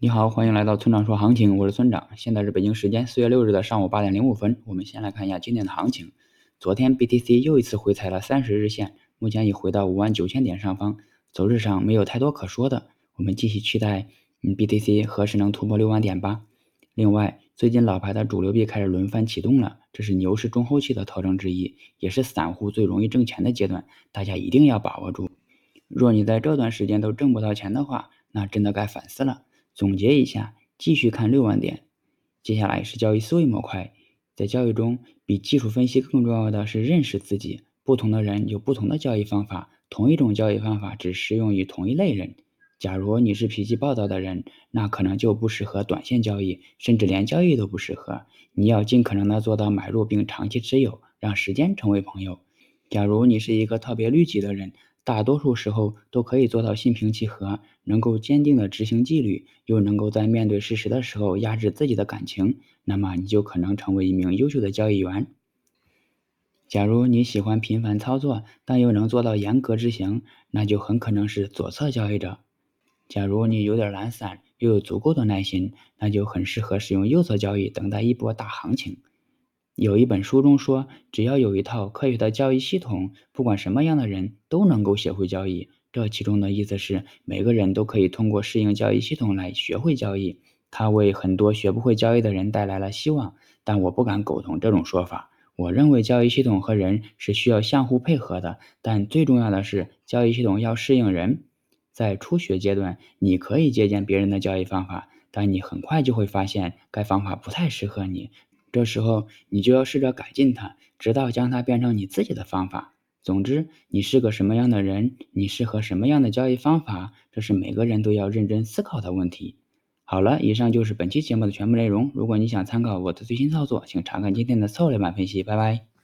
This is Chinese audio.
你好，欢迎来到村长说行情，我是村长。现在是北京时间四月六日的上午八点零五分。我们先来看一下今天的行情。昨天 BTC 又一次回踩了三十日线，目前已回到五万九千点上方，走势上没有太多可说的。我们继续期待，嗯，BTC 何时能突破六万点吧。另外，最近老牌的主流币开始轮番启动了，这是牛市中后期的特征之一，也是散户最容易挣钱的阶段，大家一定要把握住。若你在这段时间都挣不到钱的话，那真的该反思了。总结一下，继续看六万点。接下来是交易思维模块，在交易中，比技术分析更重要的是认识自己。不同的人有不同的交易方法，同一种交易方法只适用于同一类人。假如你是脾气暴躁的人，那可能就不适合短线交易，甚至连交易都不适合。你要尽可能的做到买入并长期持有，让时间成为朋友。假如你是一个特别律己的人。大多数时候都可以做到心平气和，能够坚定的执行纪律，又能够在面对事实的时候压制自己的感情，那么你就可能成为一名优秀的交易员。假如你喜欢频繁操作，但又能做到严格执行，那就很可能是左侧交易者。假如你有点懒散，又有足够的耐心，那就很适合使用右侧交易，等待一波大行情。有一本书中说，只要有一套科学的交易系统，不管什么样的人都能够学会交易。这其中的意思是，每个人都可以通过适应交易系统来学会交易。它为很多学不会交易的人带来了希望，但我不敢苟同这种说法。我认为交易系统和人是需要相互配合的，但最重要的是交易系统要适应人。在初学阶段，你可以借鉴别人的交易方法，但你很快就会发现该方法不太适合你。这时候，你就要试着改进它，直到将它变成你自己的方法。总之，你是个什么样的人，你适合什么样的交易方法，这是每个人都要认真思考的问题。好了，以上就是本期节目的全部内容。如果你想参考我的最新操作，请查看今天的策略版分析。拜拜。